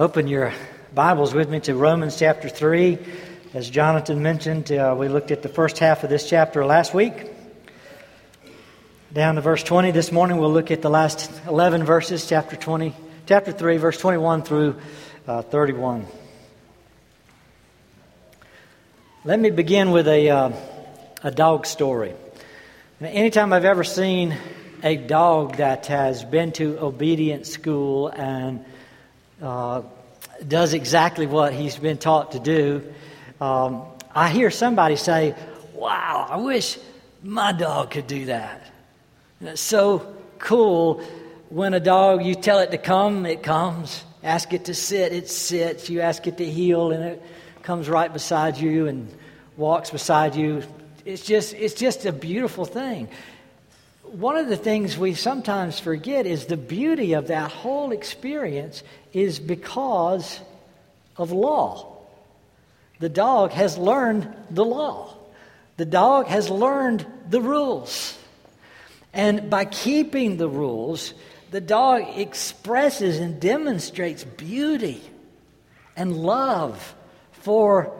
Open your Bibles with me to Romans chapter 3. As Jonathan mentioned, uh, we looked at the first half of this chapter last week. Down to verse 20 this morning, we'll look at the last 11 verses, chapter 20, chapter 3, verse 21 through uh, 31. Let me begin with a, uh, a dog story. Anytime I've ever seen a dog that has been to obedience school and uh, does exactly what he's been taught to do, um, I hear somebody say, Wow, I wish my dog could do that. It's so cool when a dog, you tell it to come, it comes. Ask it to sit, it sits. You ask it to heel, and it comes right beside you and walks beside you. It's just, it's just a beautiful thing one of the things we sometimes forget is the beauty of that whole experience is because of law. The dog has learned the law, the dog has learned the rules. And by keeping the rules, the dog expresses and demonstrates beauty and love for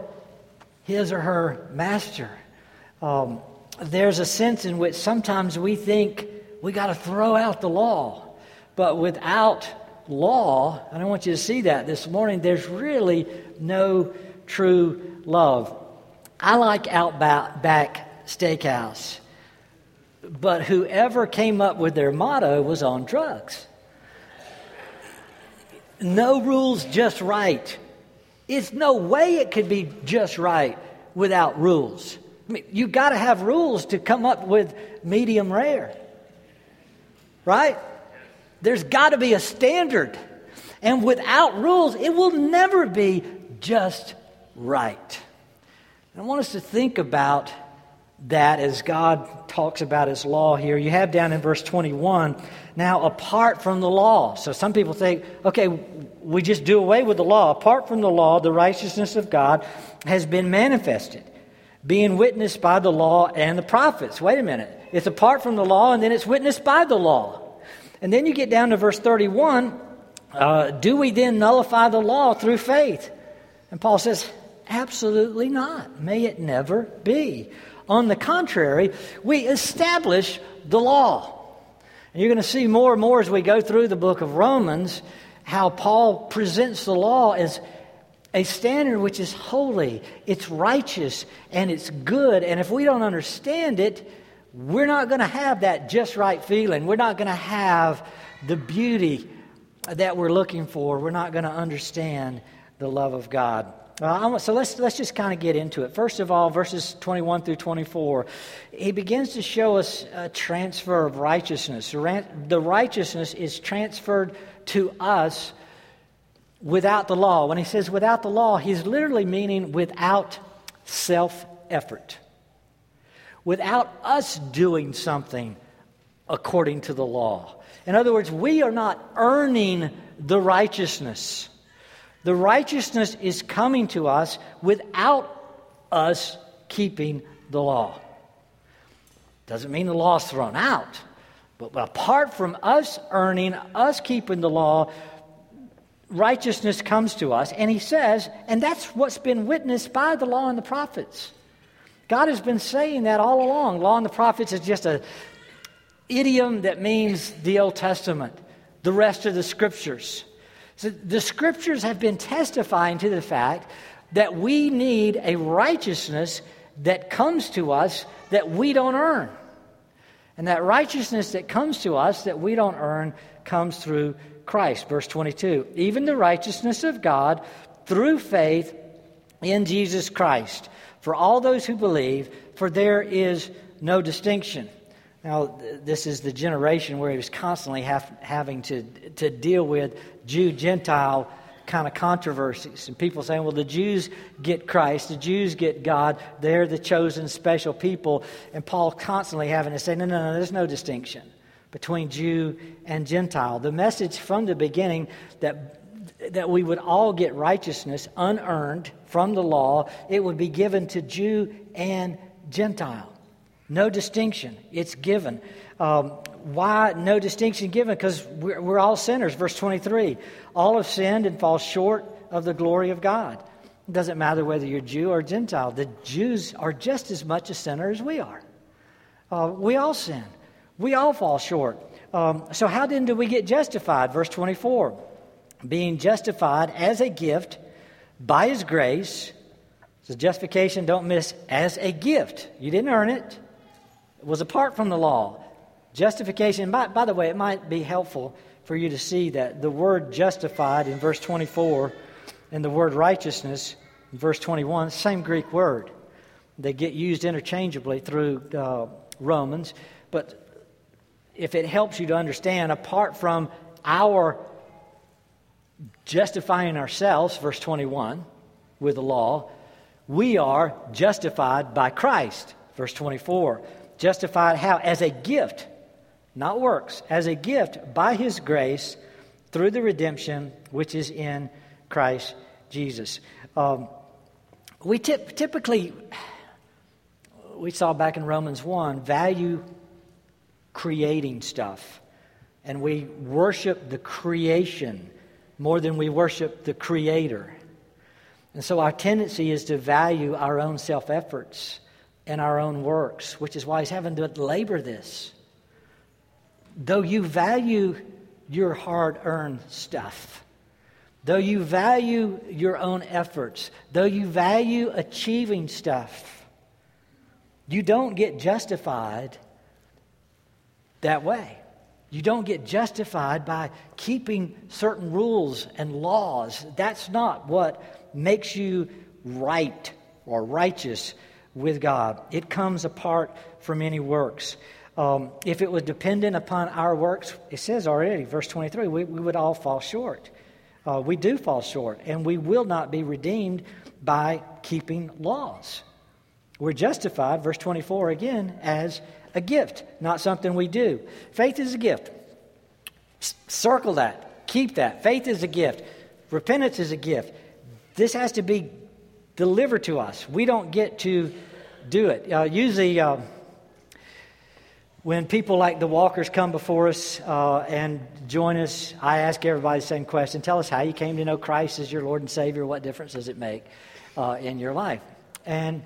his or her master. Um, there's a sense in which sometimes we think we got to throw out the law. But without law, I don't want you to see that this morning, there's really no true love. I like Outback Steakhouse, but whoever came up with their motto was on drugs. No rules, just right. It's no way it could be just right without rules. I mean, you got to have rules to come up with medium rare. Right? There's got to be a standard. And without rules, it will never be just right. I want us to think about that as God talks about his law here. You have down in verse 21, now apart from the law. So some people think, okay, we just do away with the law. Apart from the law, the righteousness of God has been manifested being witnessed by the law and the prophets. Wait a minute. It's apart from the law, and then it's witnessed by the law. And then you get down to verse 31 uh, Do we then nullify the law through faith? And Paul says, Absolutely not. May it never be. On the contrary, we establish the law. And you're going to see more and more as we go through the book of Romans how Paul presents the law as a standard which is holy, it's righteous, and it's good. And if we don't understand it, we're not going to have that just right feeling. We're not going to have the beauty that we're looking for. We're not going to understand the love of God. Uh, so let's, let's just kind of get into it. First of all, verses 21 through 24, he begins to show us a transfer of righteousness. The righteousness is transferred to us without the law. When he says without the law, he's literally meaning without self effort, without us doing something according to the law. In other words, we are not earning the righteousness. The righteousness is coming to us without us keeping the law. Doesn't mean the law is thrown out. But apart from us earning, us keeping the law, righteousness comes to us. And he says, and that's what's been witnessed by the law and the prophets. God has been saying that all along. Law and the prophets is just a idiom that means the Old Testament, the rest of the scriptures. So the scriptures have been testifying to the fact that we need a righteousness that comes to us that we don't earn. And that righteousness that comes to us that we don't earn comes through Christ. Verse 22 even the righteousness of God through faith in Jesus Christ for all those who believe, for there is no distinction. Now, this is the generation where he was constantly have, having to, to deal with Jew Gentile kind of controversies. And people saying, well, the Jews get Christ, the Jews get God, they're the chosen special people. And Paul constantly having to say, no, no, no, there's no distinction between Jew and Gentile. The message from the beginning that that we would all get righteousness unearned from the law, it would be given to Jew and Gentile. No distinction. It's given. Um, why no distinction given? Because we're, we're all sinners. Verse 23 All have sinned and fall short of the glory of God. It doesn't matter whether you're Jew or Gentile. The Jews are just as much a sinner as we are. Uh, we all sin. We all fall short. Um, so, how then do we get justified? Verse 24 Being justified as a gift by His grace. So, justification, don't miss, as a gift. You didn't earn it, it was apart from the law. Justification, by, by the way, it might be helpful for you to see that the word justified in verse 24 and the word righteousness in verse 21, same Greek word. They get used interchangeably through uh, Romans. But if it helps you to understand, apart from our justifying ourselves, verse 21, with the law, we are justified by Christ, verse 24. Justified how? As a gift not works, as a gift by his grace through the redemption which is in Christ Jesus. Um, we tip, typically, we saw back in Romans 1, value creating stuff. And we worship the creation more than we worship the creator. And so our tendency is to value our own self efforts and our own works, which is why he's having to labor this though you value your hard earned stuff, though you value your own efforts, though you value achieving stuff, you don't get justified that way. You don't get justified by keeping certain rules and laws. That's not what makes you right or righteous with God. It comes apart from any works. Um, if it was dependent upon our works, it says already, verse 23, we, we would all fall short. Uh, we do fall short, and we will not be redeemed by keeping laws. We're justified, verse 24 again, as a gift, not something we do. Faith is a gift. Circle that, keep that. Faith is a gift, repentance is a gift. This has to be delivered to us. We don't get to do it. Uh, usually, uh, when people like the Walkers come before us uh, and join us, I ask everybody the same question Tell us how you came to know Christ as your Lord and Savior. What difference does it make uh, in your life? And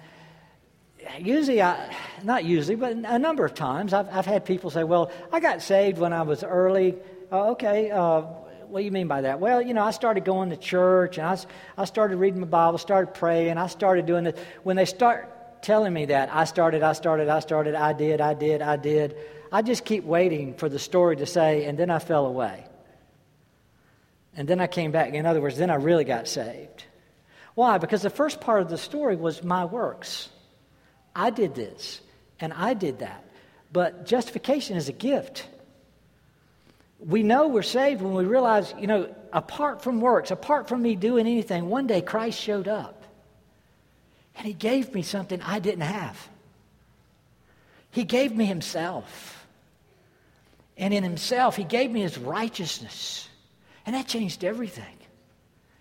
usually, I, not usually, but a number of times, I've, I've had people say, Well, I got saved when I was early. Uh, okay, uh, what do you mean by that? Well, you know, I started going to church and I, I started reading my Bible, started praying, I started doing this. When they start telling me that. I started, I started, I started, I did, I did, I did. I just keep waiting for the story to say, and then I fell away. And then I came back. In other words, then I really got saved. Why? Because the first part of the story was my works. I did this, and I did that. But justification is a gift. We know we're saved when we realize, you know, apart from works, apart from me doing anything, one day Christ showed up. And he gave me something I didn't have. He gave me himself. And in himself, he gave me his righteousness. And that changed everything.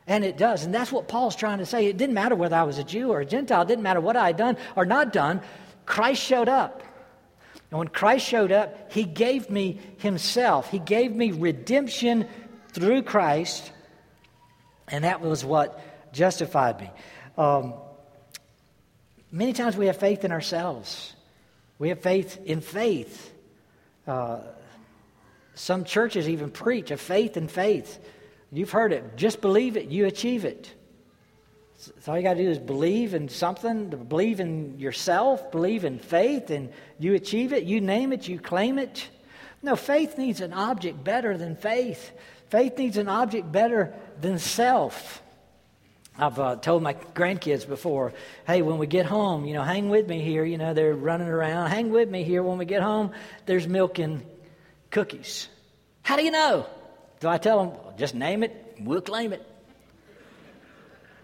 And it does. And that's what Paul's trying to say. It didn't matter whether I was a Jew or a Gentile, it didn't matter what I had done or not done. Christ showed up. And when Christ showed up, he gave me himself. He gave me redemption through Christ. And that was what justified me. Um, Many times we have faith in ourselves. We have faith in faith. Uh, some churches even preach a faith in faith. You've heard it. Just believe it, you achieve it. So all you got to do is believe in something, believe in yourself, believe in faith, and you achieve it. You name it, you claim it. No, faith needs an object better than faith. Faith needs an object better than self. I've uh, told my grandkids before, hey, when we get home, you know, hang with me here. You know, they're running around. Hang with me here. When we get home, there's milk and cookies. How do you know? Do I tell them, just name it, we'll claim it?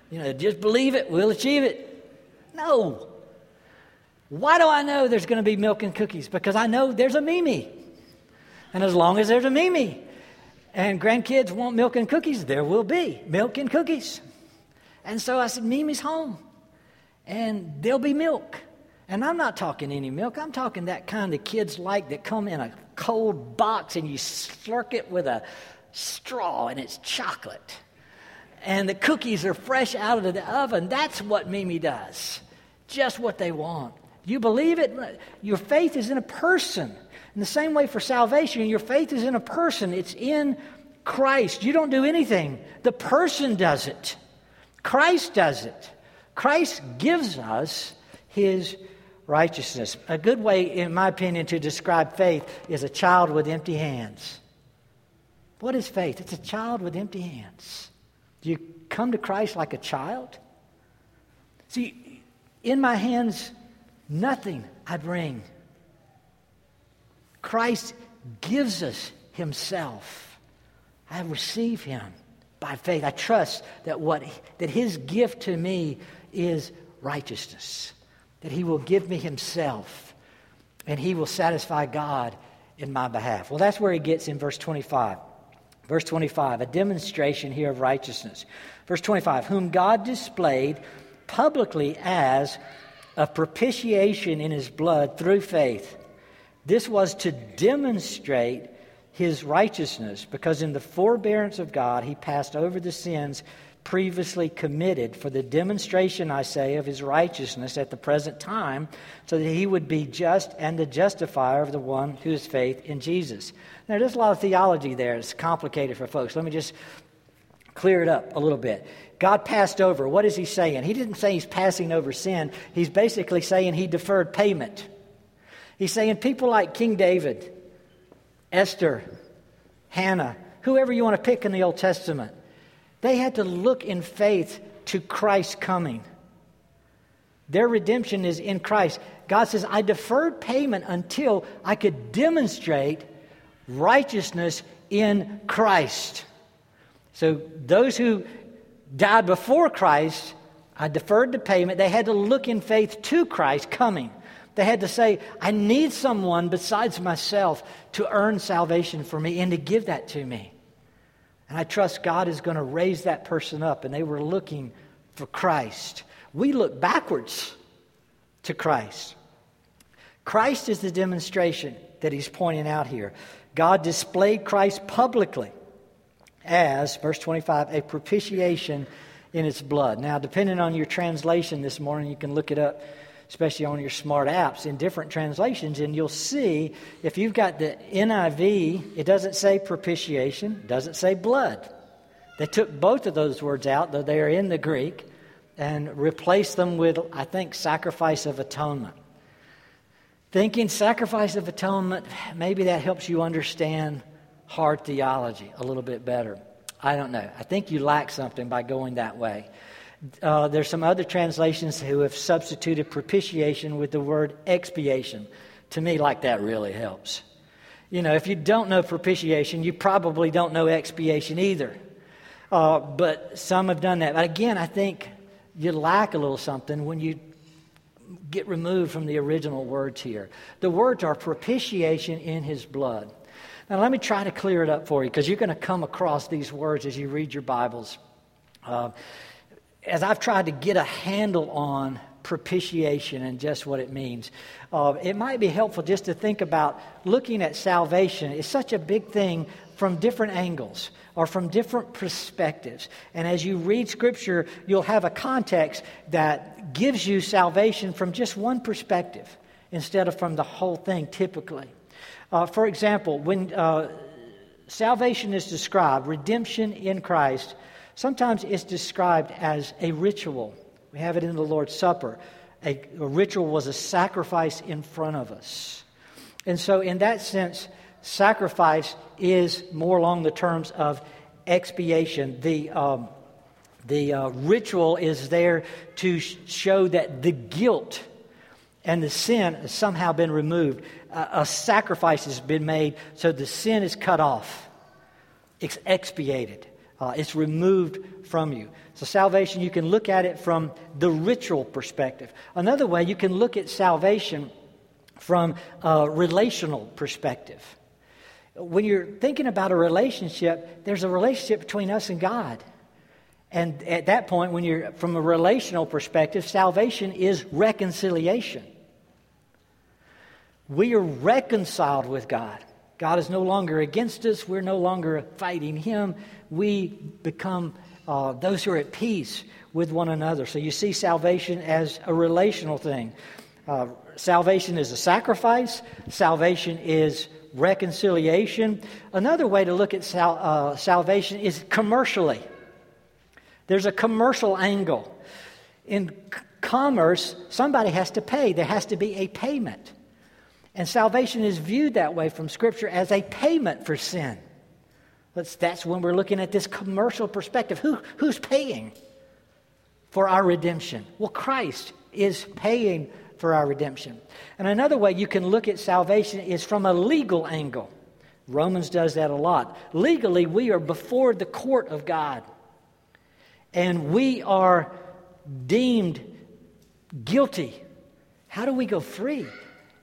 You know, just believe it, we'll achieve it. No. Why do I know there's going to be milk and cookies? Because I know there's a Mimi. And as long as there's a Mimi and grandkids want milk and cookies, there will be milk and cookies. And so I said, Mimi's home, and there'll be milk. And I'm not talking any milk. I'm talking that kind of kids like that come in a cold box and you slurk it with a straw and it's chocolate. And the cookies are fresh out of the oven. That's what Mimi does. Just what they want. You believe it? Your faith is in a person. In the same way for salvation, your faith is in a person. It's in Christ. You don't do anything, the person does it. Christ does it. Christ gives us his righteousness. A good way, in my opinion, to describe faith is a child with empty hands. What is faith? It's a child with empty hands. Do you come to Christ like a child? See, in my hands, nothing I bring. Christ gives us Himself. I receive Him by faith. I trust that what that His gift to me is righteousness that he will give me himself and he will satisfy God in my behalf. Well, that's where he gets in verse 25. Verse 25, a demonstration here of righteousness. Verse 25, whom God displayed publicly as a propitiation in his blood through faith. This was to demonstrate his righteousness, because in the forbearance of God, he passed over the sins previously committed for the demonstration, I say, of his righteousness at the present time, so that he would be just and the justifier of the one who has faith in Jesus. Now, there's a lot of theology there. It's complicated for folks. Let me just clear it up a little bit. God passed over. What is he saying? He didn't say he's passing over sin. He's basically saying he deferred payment. He's saying people like King David, Esther, Hannah, whoever you want to pick in the Old Testament, they had to look in faith to Christ's coming. Their redemption is in Christ. God says, I deferred payment until I could demonstrate righteousness in Christ. So those who died before Christ, I deferred the payment. They had to look in faith to Christ coming. They had to say, I need someone besides myself to earn salvation for me and to give that to me. And I trust God is going to raise that person up. And they were looking for Christ. We look backwards to Christ. Christ is the demonstration that he's pointing out here. God displayed Christ publicly as, verse 25, a propitiation in its blood. Now, depending on your translation this morning, you can look it up especially on your smart apps in different translations, and you'll see if you've got the NIV, it doesn't say propitiation, it doesn't say blood. They took both of those words out, though they are in the Greek, and replaced them with, I think, sacrifice of atonement. Thinking sacrifice of atonement, maybe that helps you understand hard theology a little bit better. I don't know. I think you lack something by going that way. Uh, there's some other translations who have substituted propitiation with the word expiation. To me, like that really helps. You know, if you don't know propitiation, you probably don't know expiation either. Uh, but some have done that. But again, I think you lack a little something when you get removed from the original words here. The words are propitiation in his blood. Now, let me try to clear it up for you because you're going to come across these words as you read your Bibles. Uh, as I've tried to get a handle on propitiation and just what it means, uh, it might be helpful just to think about looking at salvation. It's such a big thing from different angles or from different perspectives. And as you read Scripture, you'll have a context that gives you salvation from just one perspective instead of from the whole thing typically. Uh, for example, when uh, salvation is described, redemption in Christ, Sometimes it's described as a ritual. We have it in the Lord's Supper. A, a, ritual was a sacrifice in front of us. And so, in that sense, sacrifice is more along the terms of expiation. The, um, the uh, ritual is there to sh- show that the guilt and the sin has somehow been removed. Uh, a sacrifice has been made, so the sin is cut off, it's expiated. Uh, it's removed from you. So, salvation, you can look at it from the ritual perspective. Another way, you can look at salvation from a relational perspective. When you're thinking about a relationship, there's a relationship between us and God. And at that point, when you're from a relational perspective, salvation is reconciliation. We are reconciled with God. God is no longer against us. We're no longer fighting Him. We become uh, those who are at peace with one another. So you see salvation as a relational thing. Uh, salvation is a sacrifice, salvation is reconciliation. Another way to look at sal- uh, salvation is commercially. There's a commercial angle. In c- commerce, somebody has to pay, there has to be a payment. And salvation is viewed that way from Scripture as a payment for sin. That's, that's when we're looking at this commercial perspective. Who, who's paying for our redemption? Well, Christ is paying for our redemption. And another way you can look at salvation is from a legal angle. Romans does that a lot. Legally, we are before the court of God, and we are deemed guilty. How do we go free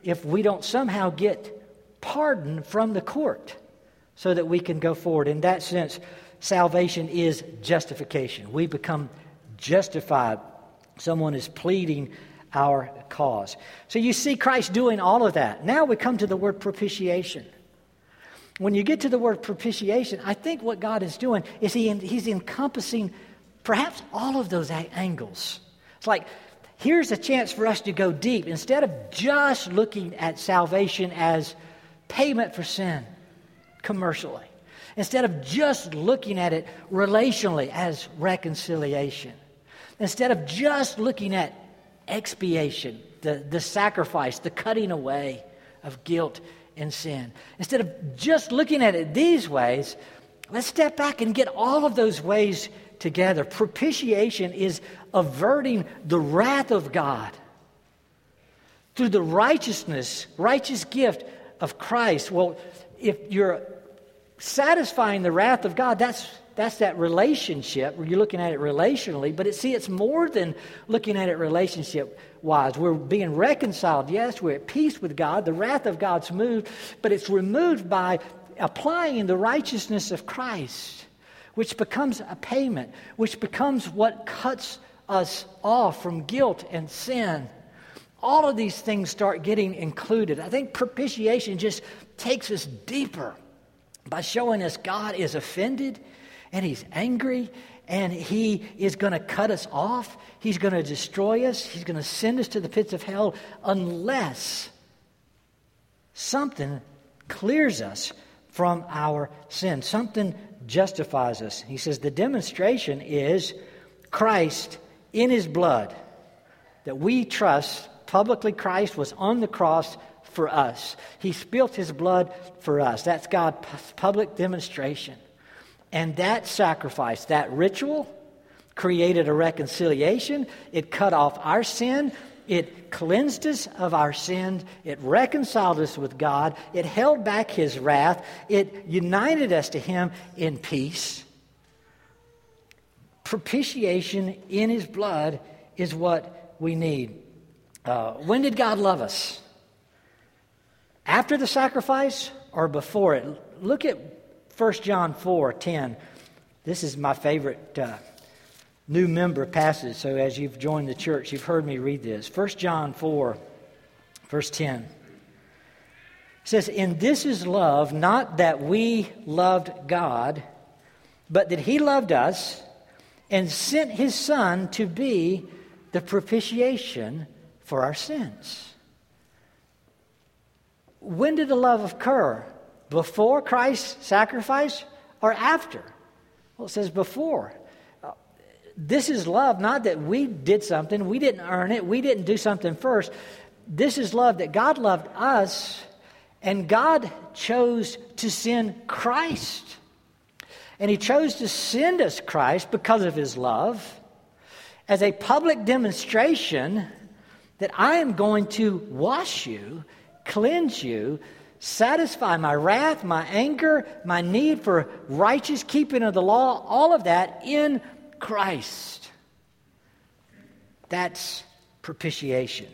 if we don't somehow get pardon from the court so that we can go forward? In that sense, salvation is justification. We become justified. Someone is pleading our cause. So you see Christ doing all of that. Now we come to the word propitiation. When you get to the word propitiation, I think what God is doing is he, He's encompassing perhaps all of those angles. It's like, here's a chance for us to go deep. Instead of just looking at salvation as payment for sin commercially, instead of just looking at it relationally as reconciliation, instead of just looking at expiation, the, the sacrifice, the cutting away of guilt and sin. Instead of just looking at it these ways, let's step back and get all of those ways together. Propitiation is averting the wrath of God through the righteousness, righteous gift of Christ. Well, if you're satisfying the wrath of God, that's that's that relationship where you're looking at it relationally, but it, see, it's more than looking at it relationship wise. We're being reconciled, yes, we're at peace with God. The wrath of God's moved, but it's removed by applying the righteousness of Christ, which becomes a payment, which becomes what cuts us off from guilt and sin. All of these things start getting included. I think propitiation just takes us deeper by showing us God is offended and he's angry and he is going to cut us off. He's going to destroy us. He's going to send us to the pits of hell unless something clears us from our sin. Something justifies us. He says the demonstration is Christ in his blood. That we trust publicly Christ was on the cross for us. He spilt his blood for us. That's God's public demonstration. And that sacrifice, that ritual, created a reconciliation. It cut off our sin. It cleansed us of our sins. It reconciled us with God. It held back His wrath. It united us to Him in peace. Propitiation in His blood is what we need. Uh, when did God love us? After the sacrifice or before it? Look at 1 John 4 10. This is my favorite uh, new member passage. So as you've joined the church, you've heard me read this. 1 John 4, verse 10. It says, And this is love, not that we loved God, but that He loved us and sent His Son to be the propitiation for our sins. When did the love occur? Before Christ's sacrifice or after? Well, it says before. Uh, this is love, not that we did something, we didn't earn it, we didn't do something first. This is love that God loved us, and God chose to send Christ. And He chose to send us Christ because of His love as a public demonstration that I am going to wash you, cleanse you, satisfy my wrath, my anger, my need for righteous keeping of the law, all of that in Christ. That's propitiation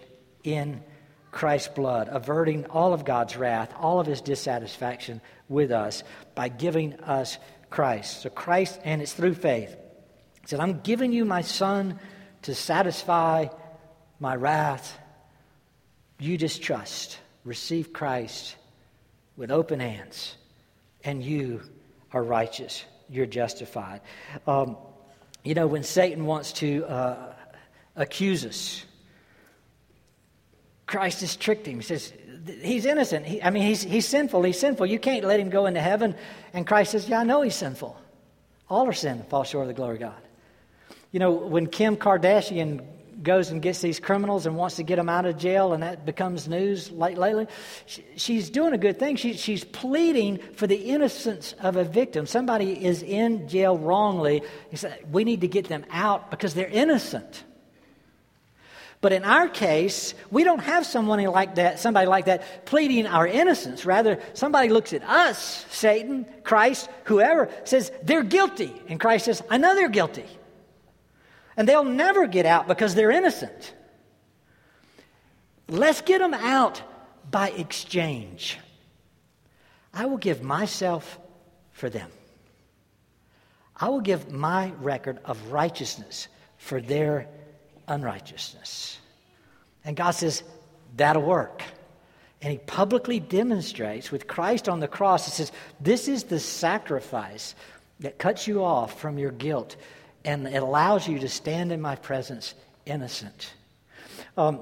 in Christ's blood, averting all of God's wrath, all of his dissatisfaction with us by giving us Christ. So, Christ, and it's through faith. He said, I'm giving you my son to satisfy my wrath. You just trust. receive Christ with open hands, and you are righteous. You're justified. Um, you know, when Satan wants to uh, accuse us, Christ has tricked him. He says, He's innocent. He, I mean, he's, he's sinful. He's sinful. You can't let him go into heaven. And Christ says, Yeah, I know he's sinful. All are sin fall short of the glory of God. You know, when Kim Kardashian goes and gets these criminals and wants to get them out of jail, and that becomes news late lately. She's doing a good thing. She, she's pleading for the innocence of a victim. Somebody is in jail wrongly. We need to get them out because they're innocent. But in our case, we don't have someone like that, somebody like that pleading our innocence. Rather, somebody looks at us, Satan, Christ, whoever, says they're guilty. And Christ says, I know they're guilty. And they'll never get out because they're innocent. Let's get them out by exchange. I will give myself for them. I will give my record of righteousness for their unrighteousness. And God says, that'll work. And he publicly demonstrates with Christ on the cross, he says, This is the sacrifice that cuts you off from your guilt and it allows you to stand in my presence innocent. Um,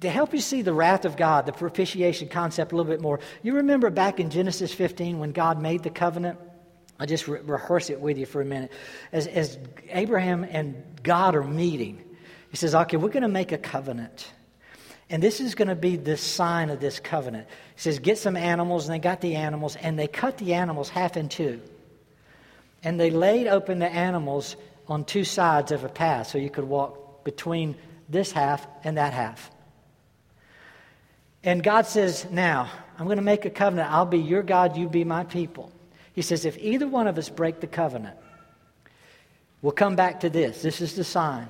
to help you see the wrath of God, the propitiation concept a little bit more, you remember back in Genesis 15 when God made the covenant? I'll just re- rehearse it with you for a minute. As, as Abraham and God are meeting, he says, Okay, we're going to make a covenant. And this is going to be the sign of this covenant. He says, Get some animals, and they got the animals, and they cut the animals half in two. And they laid open the animals on two sides of a path so you could walk between this half and that half. And God says, Now, I'm going to make a covenant. I'll be your God, you be my people. He says, If either one of us break the covenant, we'll come back to this. This is the sign.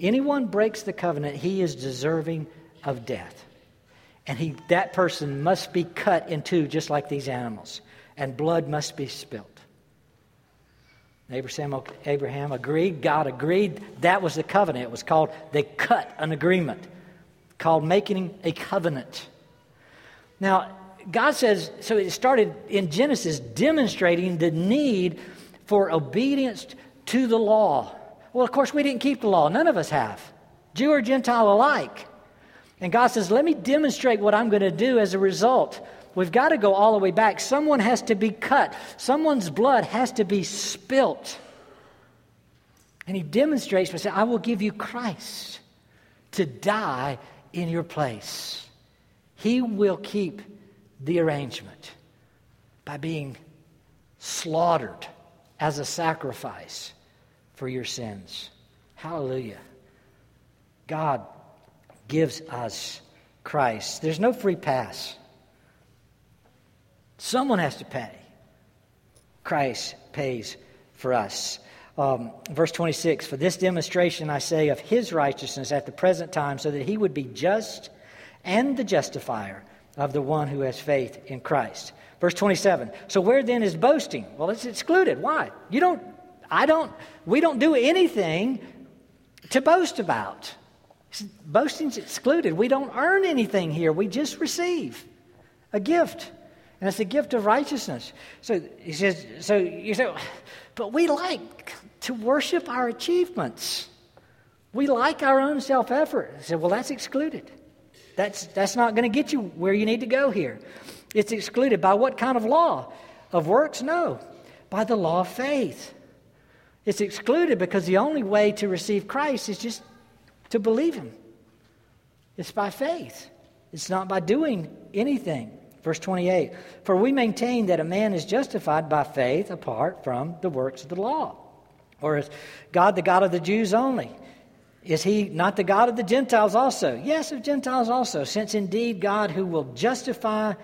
Anyone breaks the covenant, he is deserving of death. And he, that person must be cut in two, just like these animals, and blood must be spilt. Abraham, Abraham agreed, God agreed. That was the covenant. It was called, they cut an agreement, called making a covenant. Now, God says, so it started in Genesis demonstrating the need for obedience to the law. Well, of course, we didn't keep the law. None of us have, Jew or Gentile alike. And God says, let me demonstrate what I'm going to do as a result. We've got to go all the way back. Someone has to be cut, someone's blood has to be spilt. And he demonstrates by saying, I will give you Christ to die in your place. He will keep the arrangement by being slaughtered as a sacrifice for your sins. Hallelujah. God gives us Christ. There's no free pass. Someone has to pay. Christ pays for us. Um, verse 26 For this demonstration, I say, of his righteousness at the present time, so that he would be just and the justifier of the one who has faith in Christ. Verse 27 So where then is boasting? Well, it's excluded. Why? You don't, I don't, we don't do anything to boast about. Boasting's excluded. We don't earn anything here, we just receive a gift and it's a gift of righteousness. So he says, so you say, but we like to worship our achievements. We like our own self effort. I said, well, that's excluded. That's, that's not going to get you where you need to go here. It's excluded by what kind of law? Of works? No. By the law of faith. It's excluded because the only way to receive Christ is just to believe Him. It's by faith, it's not by doing anything. Verse 28 For we maintain that a man is justified by faith apart from the works of the law. Or is God the God of the Jews only? Is he not the God of the Gentiles also? Yes, of Gentiles also, since indeed God who will justify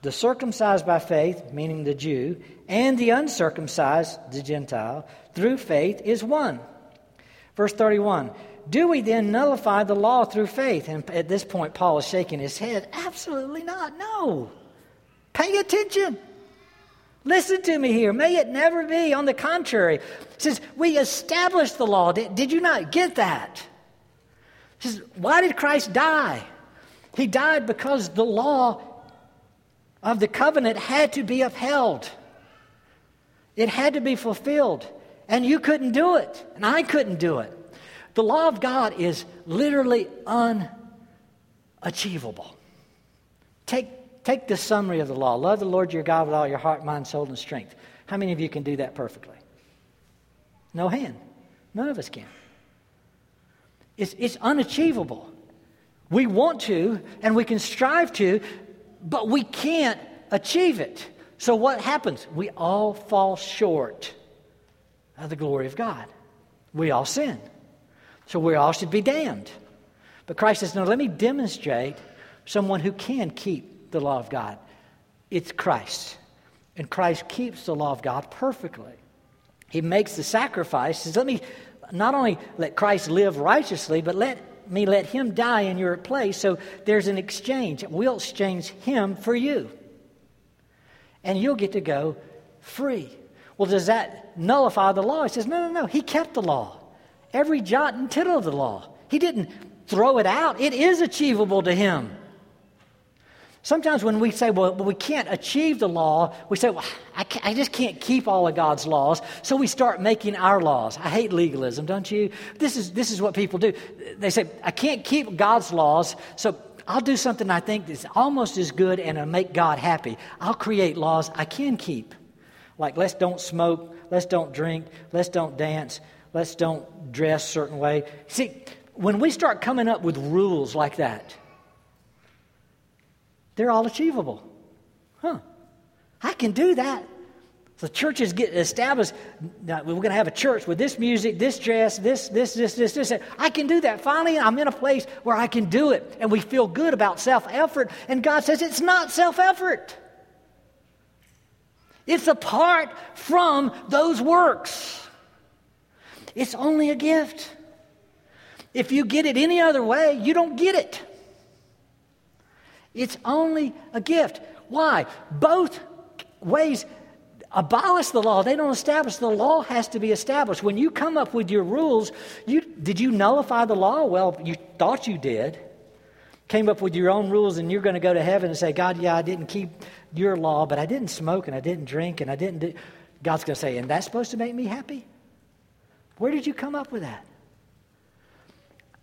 the circumcised by faith, meaning the Jew, and the uncircumcised, the Gentile, through faith is one. Verse 31 do we then nullify the law through faith? And at this point, Paul is shaking his head. Absolutely not. No. Pay attention. Listen to me here. May it never be. On the contrary, says we established the law. Did, did you not get that? says, why did Christ die? He died because the law of the covenant had to be upheld. It had to be fulfilled. And you couldn't do it. And I couldn't do it. The law of God is literally unachievable. Take, take the summary of the law love the Lord your God with all your heart, mind, soul, and strength. How many of you can do that perfectly? No hand. None of us can. It's, it's unachievable. We want to, and we can strive to, but we can't achieve it. So what happens? We all fall short of the glory of God. We all sin. So we all should be damned. But Christ says, No, let me demonstrate someone who can keep the law of God. It's Christ. And Christ keeps the law of God perfectly. He makes the sacrifice. Says, let me not only let Christ live righteously, but let me let him die in your place. So there's an exchange. We'll exchange him for you. And you'll get to go free. Well, does that nullify the law? He says, no, no, no. He kept the law. Every jot and tittle of the law. He didn't throw it out. It is achievable to him. Sometimes when we say, well, we can't achieve the law, we say, well, I, I, just can't keep all of God's laws. So we start making our laws. I hate legalism, don't you? This is, this is what people do. They say, I can't keep God's laws, so I'll do something I think is almost as good and it'll make God happy. I'll create laws I can keep. Like, let's don't smoke, let's don't drink, let's don't dance, let's don't dress certain way. See, when we start coming up with rules like that, they're all achievable. Huh. I can do that. The churches get established. We're going to have a church with this music, this dress, this, this, this, this, this. I can do that. Finally, I'm in a place where I can do it. And we feel good about self effort. And God says it's not self effort, it's apart from those works. It's only a gift. If you get it any other way, you don't get it. It's only a gift. Why? Both ways abolish the law. They don't establish. The law has to be established. When you come up with your rules, you, did you nullify the law? Well, you thought you did. Came up with your own rules, and you're going to go to heaven and say, God, yeah, I didn't keep your law, but I didn't smoke and I didn't drink and I didn't do. God's going to say, and that's supposed to make me happy? Where did you come up with that?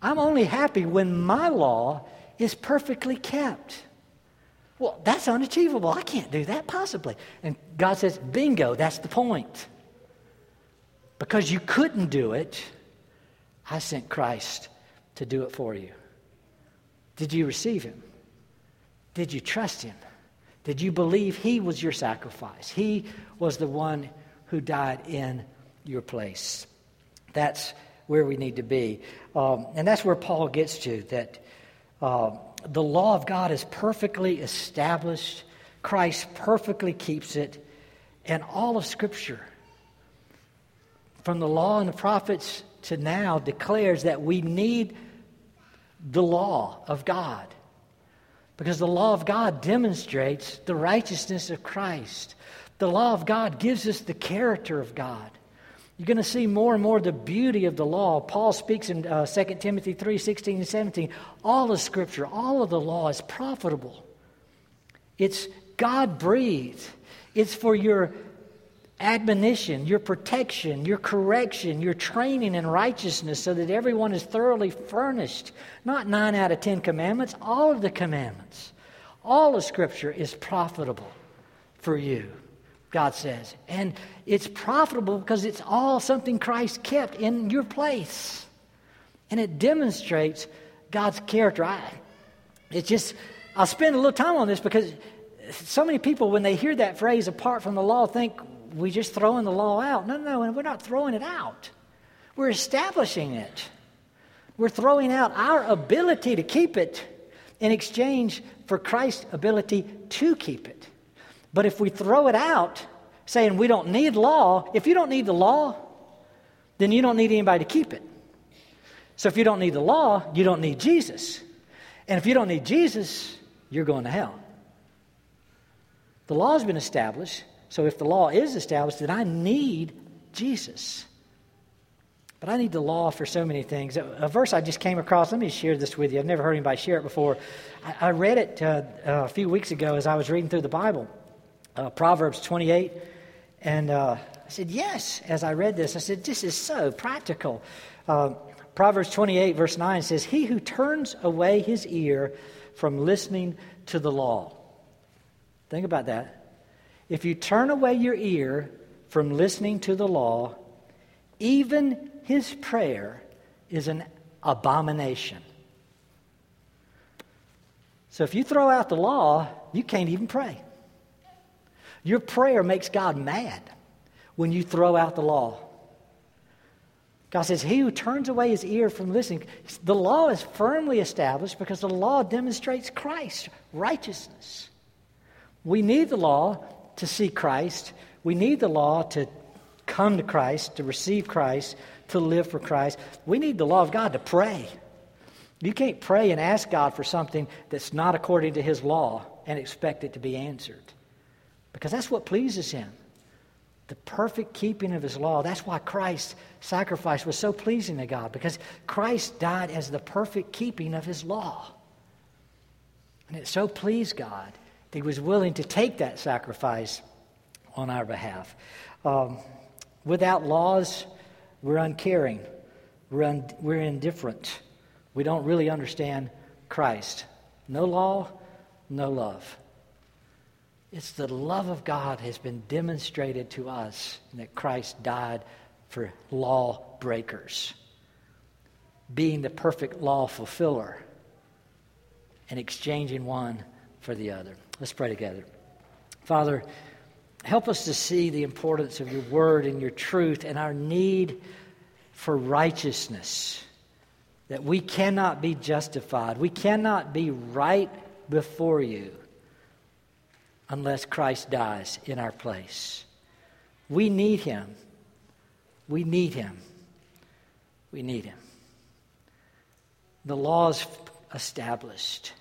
I'm only happy when my law is perfectly kept. Well, that's unachievable. I can't do that possibly. And God says, bingo, that's the point. Because you couldn't do it, I sent Christ to do it for you. Did you receive him? Did you trust him? Did you believe he was your sacrifice? He was the one who died in your place. That's where we need to be. Um, and that's where Paul gets to that uh, the law of God is perfectly established, Christ perfectly keeps it, and all of Scripture, from the law and the prophets to now, declares that we need the law of God. Because the law of God demonstrates the righteousness of Christ. The law of God gives us the character of God. You're going to see more and more the beauty of the law. Paul speaks in uh, 2 Timothy 3 16 and 17. All of Scripture, all of the law is profitable. It's God breathed, it's for your admonition, your protection, your correction, your training in righteousness so that everyone is thoroughly furnished. Not nine out of ten commandments, all of the commandments. All of Scripture is profitable for you. God says. And it's profitable because it's all something Christ kept in your place. And it demonstrates God's character. I, it's just, I'll spend a little time on this because so many people, when they hear that phrase apart from the law, think we're just throwing the law out. No, no, no, we're not throwing it out. We're establishing it. We're throwing out our ability to keep it in exchange for Christ's ability to keep it. But if we throw it out, saying we don't need law, if you don't need the law, then you don't need anybody to keep it. So if you don't need the law, you don't need Jesus. And if you don't need Jesus, you're going to hell. The law has been established. So if the law is established, then I need Jesus. But I need the law for so many things. A, verse I just came across, let me share this with you. I've never heard anybody share it before. I, I read it uh, a few weeks ago as I was reading through the Bible, uh, Proverbs 28. And uh, I said, Yes, as I read this. I said, This is so practical. Uh, Proverbs 28, verse 9 says, He who turns away his ear from listening to the law. Think about that. If you turn away your ear from listening to the law, even his prayer is an abomination. So if you throw out the law, you can't even pray. Your prayer makes God mad when you throw out the law. God says, He who turns away his ear from listening, the law is firmly established because the law demonstrates Christ, righteousness. We need the law to see Christ. We need the law to come to Christ, to receive Christ, to live for Christ. We need the law of God to pray. You can't pray and ask God for something that's not according to His law and expect it to be answered. Because that's what pleases Him. The perfect keeping of His law. That's why Christ's sacrifice was so pleasing to God, because Christ died as the perfect keeping of His law. And it so pleased God that He was willing to take that sacrifice on our behalf. Um, without laws, we're uncaring. We're, un- we're indifferent. We don't really understand Christ. No law, no love. It's the love of God has been demonstrated to us that Christ died for law breakers, being the perfect law fulfiller and exchanging one for the other. Let's pray together. Father, Help us to see the importance of your word and your truth and our need for righteousness. That we cannot be justified. We cannot be right before you unless Christ dies in our place. We need him. We need him. We need him. The law is established.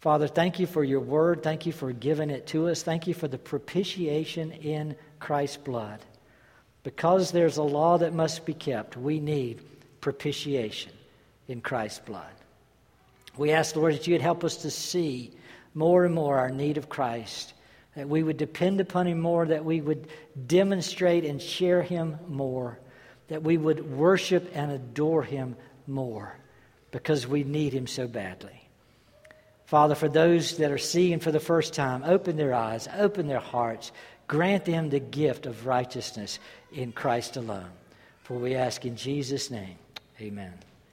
Father, thank you for your word. Thank you for giving it to us. Thank you for the propitiation in Christ's blood. Because there's a law that must be kept, we need propitiation in Christ's blood. We ask, Lord, that you'd help us to see more and more our need of Christ, that we would depend upon him more, that we would demonstrate and share him more, that we would worship and adore him more, because we need him so badly. Father, for those that are seeing for the first time, open their eyes, open their hearts, grant them the gift of righteousness in Christ alone. For we ask in Jesus' name, amen.